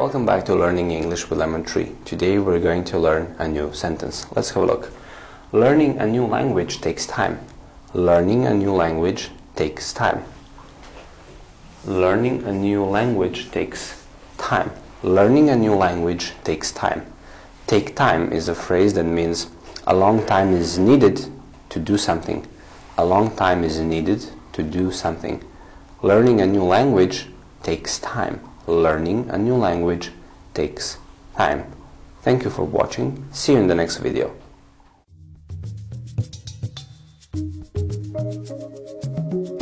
Welcome back to Learning English with Lemon Tree. Today we're going to learn a new sentence. Let's have a look. Learning a new language takes time. Learning a new language takes time. Learning a new language takes time. Learning a new language takes time. Take time is a phrase that means a long time is needed to do something. A long time is needed to do something. Learning a new language takes time learning a new language takes time. Thank you for watching. See you in the next video. Thank you.